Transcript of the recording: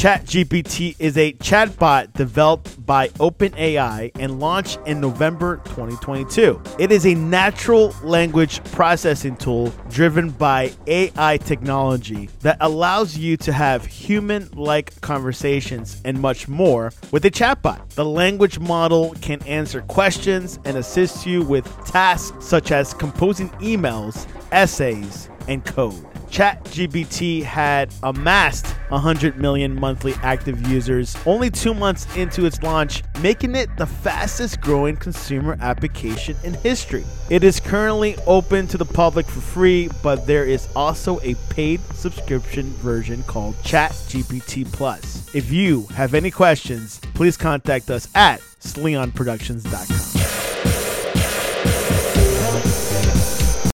ChatGPT is a chatbot developed by OpenAI and launched in November 2022. It is a natural language processing tool driven by AI technology that allows you to have human like conversations and much more with a chatbot. The language model can answer questions and assist you with tasks such as composing emails, essays, and code. ChatGPT had amassed 100 million monthly active users only two months into its launch, making it the fastest growing consumer application in history. It is currently open to the public for free, but there is also a paid subscription version called ChatGPT Plus. If you have any questions, please contact us at sleonproductions.com.